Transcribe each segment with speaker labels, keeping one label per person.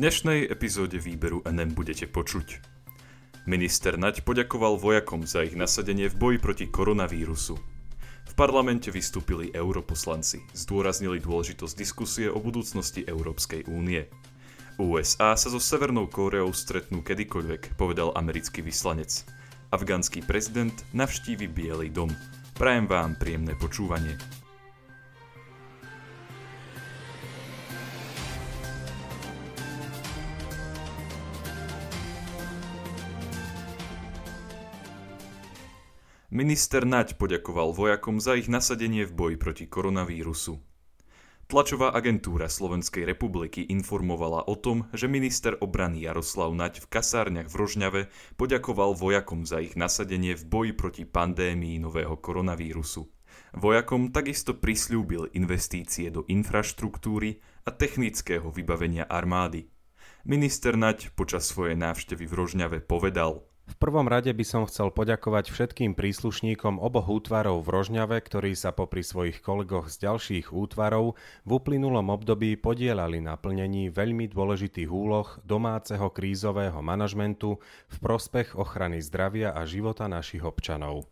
Speaker 1: dnešnej epizóde výberu NM budete počuť. Minister Naď poďakoval vojakom za ich nasadenie v boji proti koronavírusu. V parlamente vystúpili europoslanci, zdôraznili dôležitosť diskusie o budúcnosti Európskej únie. USA sa so Severnou Kóreou stretnú kedykoľvek, povedal americký vyslanec. Afgánsky prezident navštívi Bielý dom. Prajem vám príjemné počúvanie. Minister Naď poďakoval vojakom za ich nasadenie v boji proti koronavírusu. Tlačová agentúra Slovenskej republiky informovala o tom, že minister obrany Jaroslav Naď v kasárniach v Rožňave poďakoval vojakom za ich nasadenie v boji proti pandémii nového koronavírusu. Vojakom takisto prislúbil investície do infraštruktúry a technického vybavenia armády. Minister Naď počas svojej návštevy v Rožňave povedal –
Speaker 2: v prvom rade by som chcel poďakovať všetkým príslušníkom oboch útvarov v Rožňave, ktorí sa popri svojich kolegoch z ďalších útvarov v uplynulom období podielali na plnení veľmi dôležitých úloh domáceho krízového manažmentu v prospech ochrany zdravia a života našich občanov.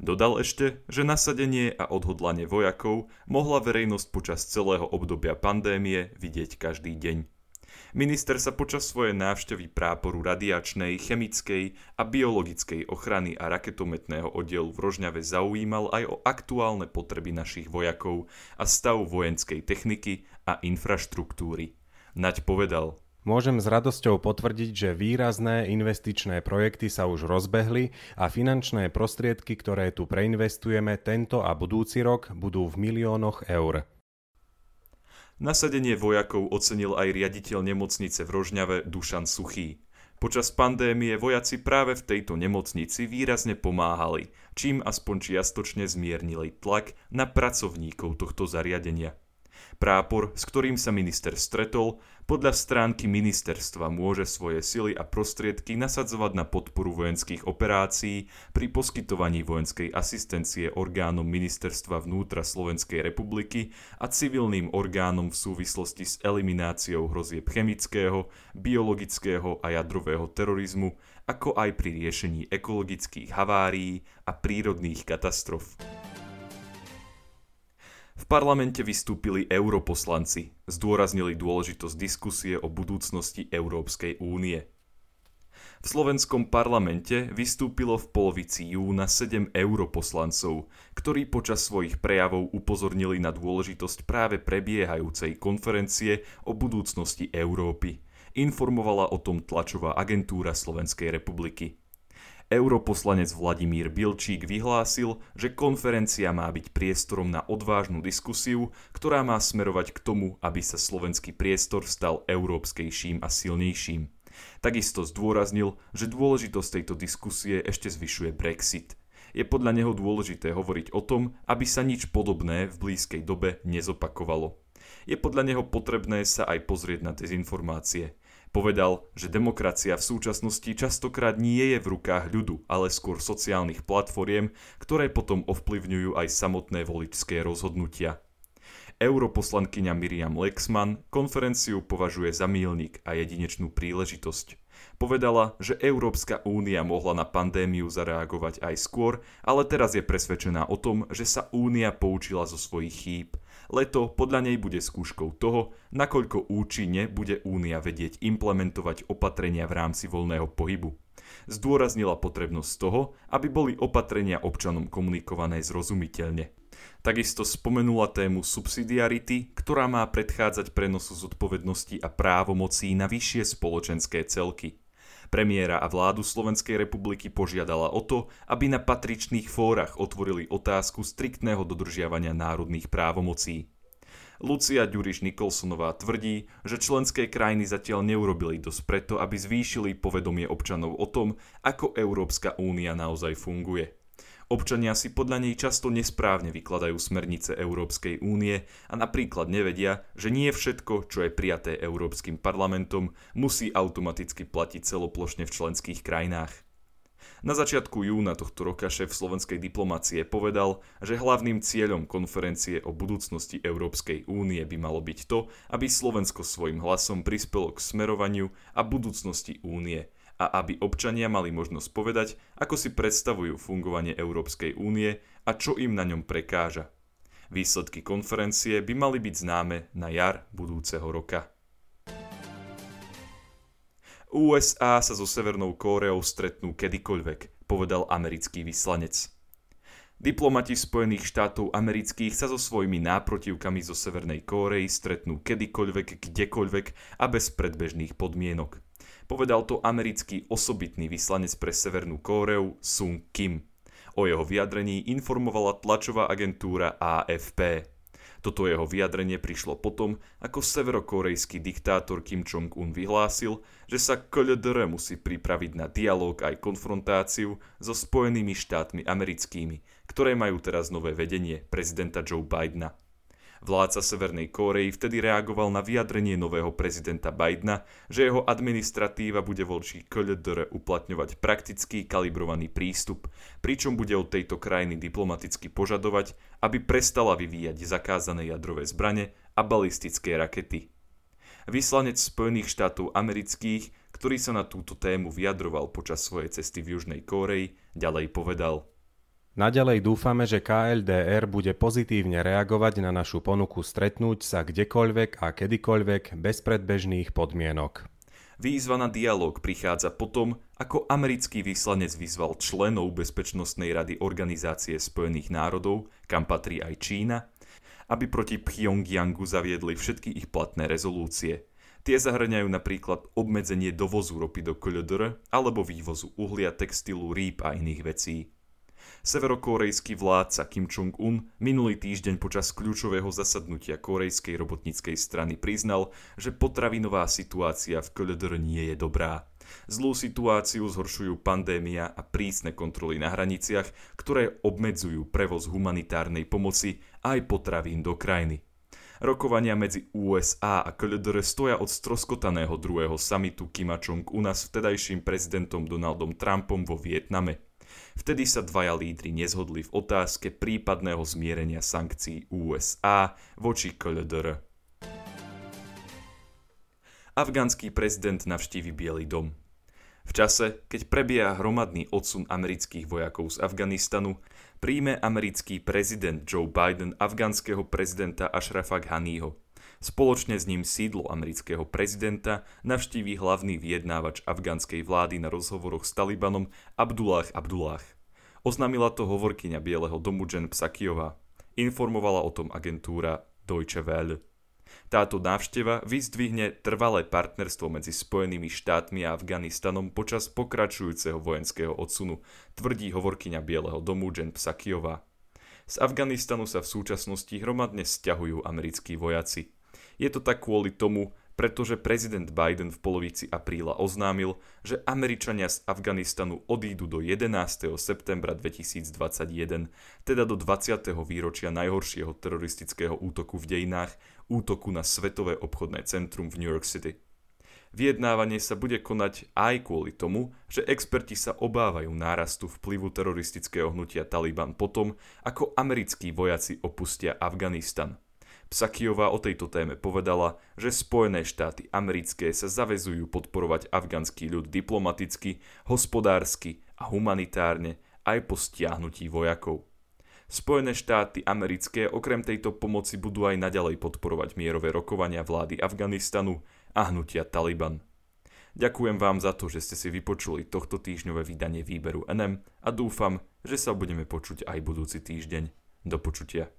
Speaker 1: Dodal ešte, že nasadenie a odhodlanie vojakov mohla verejnosť počas celého obdobia pandémie vidieť každý deň. Minister sa počas svojej návštevy práporu radiačnej, chemickej a biologickej ochrany a raketometného oddielu v Rožňave zaujímal aj o aktuálne potreby našich vojakov a stav vojenskej techniky a infraštruktúry. Naď povedal,
Speaker 2: Môžem s radosťou potvrdiť, že výrazné investičné projekty sa už rozbehli a finančné prostriedky, ktoré tu preinvestujeme tento a budúci rok, budú v miliónoch eur.
Speaker 1: Nasadenie vojakov ocenil aj riaditeľ nemocnice v Rožňave Dušan Suchý. Počas pandémie vojaci práve v tejto nemocnici výrazne pomáhali, čím aspoň čiastočne zmiernili tlak na pracovníkov tohto zariadenia. Prápor, s ktorým sa minister stretol, podľa stránky ministerstva môže svoje sily a prostriedky nasadzovať na podporu vojenských operácií pri poskytovaní vojenskej asistencie orgánom ministerstva vnútra Slovenskej republiky a civilným orgánom v súvislosti s elimináciou hrozieb chemického, biologického a jadrového terorizmu, ako aj pri riešení ekologických havárií a prírodných katastrof. V parlamente vystúpili europoslanci, zdôraznili dôležitosť diskusie o budúcnosti Európskej únie. V slovenskom parlamente vystúpilo v polovici júna 7 europoslancov, ktorí počas svojich prejavov upozornili na dôležitosť práve prebiehajúcej konferencie o budúcnosti Európy. Informovala o tom tlačová agentúra Slovenskej republiky. Europoslanec Vladimír Bilčík vyhlásil, že konferencia má byť priestorom na odvážnu diskusiu, ktorá má smerovať k tomu, aby sa slovenský priestor stal európskejším a silnejším. Takisto zdôraznil, že dôležitosť tejto diskusie ešte zvyšuje Brexit. Je podľa neho dôležité hovoriť o tom, aby sa nič podobné v blízkej dobe nezopakovalo. Je podľa neho potrebné sa aj pozrieť na dezinformácie – Povedal, že demokracia v súčasnosti častokrát nie je v rukách ľudu, ale skôr sociálnych platformiem, ktoré potom ovplyvňujú aj samotné voličské rozhodnutia. Europoslankyňa Miriam Lexman konferenciu považuje za mílnik a jedinečnú príležitosť. Povedala, že Európska únia mohla na pandémiu zareagovať aj skôr, ale teraz je presvedčená o tom, že sa únia poučila zo svojich chýb Leto podľa nej bude skúškou toho, nakoľko účinne bude Únia vedieť implementovať opatrenia v rámci voľného pohybu. Zdôraznila potrebnosť toho, aby boli opatrenia občanom komunikované zrozumiteľne. Takisto spomenula tému subsidiarity, ktorá má predchádzať prenosu zodpovednosti a právomocí na vyššie spoločenské celky. Premiéra a vládu Slovenskej republiky požiadala o to, aby na patričných fórach otvorili otázku striktného dodržiavania národných právomocí. Lucia Ďuriš Nikolsonová tvrdí, že členské krajiny zatiaľ neurobili dosť preto, aby zvýšili povedomie občanov o tom, ako Európska únia naozaj funguje. Občania si podľa nej často nesprávne vykladajú smernice Európskej únie a napríklad nevedia, že nie všetko, čo je prijaté Európskym parlamentom, musí automaticky platiť celoplošne v členských krajinách. Na začiatku júna tohto roka šéf slovenskej diplomácie povedal, že hlavným cieľom konferencie o budúcnosti Európskej únie by malo byť to, aby Slovensko svojim hlasom prispelo k smerovaniu a budúcnosti únie a aby občania mali možnosť povedať, ako si predstavujú fungovanie Európskej únie a čo im na ňom prekáža. Výsledky konferencie by mali byť známe na jar budúceho roka. USA sa so Severnou Kóreou stretnú kedykoľvek, povedal americký vyslanec. Diplomati Spojených štátov amerických sa so svojimi náprotivkami zo Severnej Kórei stretnú kedykoľvek, kdekoľvek a bez predbežných podmienok. Povedal to americký osobitný vyslanec pre Severnú Kóreu Sung Kim. O jeho vyjadrení informovala tlačová agentúra AFP. Toto jeho vyjadrenie prišlo potom, ako severokorejský diktátor Kim Jong-un vyhlásil, že sa KLDR musí pripraviť na dialog aj konfrontáciu so Spojenými štátmi americkými, ktoré majú teraz nové vedenie prezidenta Joe Bidena. Vládca Severnej Kórei vtedy reagoval na vyjadrenie nového prezidenta Bidena, že jeho administratíva bude voči KLDR uplatňovať praktický kalibrovaný prístup, pričom bude od tejto krajiny diplomaticky požadovať, aby prestala vyvíjať zakázané jadrové zbrane a balistické rakety. Vyslanec Spojených štátov amerických, ktorý sa na túto tému vyjadroval počas svojej cesty v Južnej Kórei, ďalej povedal –
Speaker 2: Naďalej dúfame, že KLDR bude pozitívne reagovať na našu ponuku stretnúť sa kdekoľvek a kedykoľvek bez predbežných podmienok.
Speaker 1: Výzva na dialog prichádza potom, ako americký vyslanec vyzval členov Bezpečnostnej rady Organizácie spojených národov, kam patrí aj Čína, aby proti Pyongyangu zaviedli všetky ich platné rezolúcie. Tie zahrňajú napríklad obmedzenie dovozu ropy do KLDR alebo vývozu uhlia, textilu, rýb a iných vecí. Severokórejský vládca Kim Jong-un minulý týždeň počas kľúčového zasadnutia korejskej robotníckej strany priznal, že potravinová situácia v KLDR nie je dobrá. Zlú situáciu zhoršujú pandémia a prísne kontroly na hraniciach, ktoré obmedzujú prevoz humanitárnej pomoci aj potravín do krajiny. Rokovania medzi USA a KLDR stoja od stroskotaného druhého samitu Kima Jong-una s vtedajším prezidentom Donaldom Trumpom vo Vietname. Vtedy sa dvaja lídry nezhodli v otázke prípadného zmierenia sankcií USA voči KLDR. Afgánsky prezident navštívi Bielý dom. V čase, keď prebieha hromadný odsun amerických vojakov z Afganistanu, príjme americký prezident Joe Biden afgánskeho prezidenta Ashrafa Ghaniho. Spoločne s ním sídlo amerického prezidenta navštíví hlavný vyjednávač afgánskej vlády na rozhovoroch s Talibanom Abdullah Abdullah. Oznámila to hovorkyňa Bieleho domu Jen Psakiová. Informovala o tom agentúra Deutsche Welle. Táto návšteva vyzdvihne trvalé partnerstvo medzi Spojenými štátmi a Afganistanom počas pokračujúceho vojenského odsunu, tvrdí hovorkyňa Bieleho domu Jen Psakiová. Z Afganistanu sa v súčasnosti hromadne stiahujú americkí vojaci. Je to tak kvôli tomu, pretože prezident Biden v polovici apríla oznámil, že Američania z Afganistanu odídu do 11. septembra 2021, teda do 20. výročia najhoršieho teroristického útoku v dejinách, útoku na Svetové obchodné centrum v New York City. Vyjednávanie sa bude konať aj kvôli tomu, že experti sa obávajú nárastu vplyvu teroristického hnutia Taliban potom, ako americkí vojaci opustia Afganistan. Psakiová o tejto téme povedala, že Spojené štáty americké sa zavezujú podporovať afgánsky ľud diplomaticky, hospodársky a humanitárne aj po stiahnutí vojakov. Spojené štáty americké okrem tejto pomoci budú aj naďalej podporovať mierové rokovania vlády Afganistanu a hnutia Taliban. Ďakujem vám za to, že ste si vypočuli tohto týždňové vydanie výberu NM a dúfam, že sa budeme počuť aj budúci týždeň. Do počutia.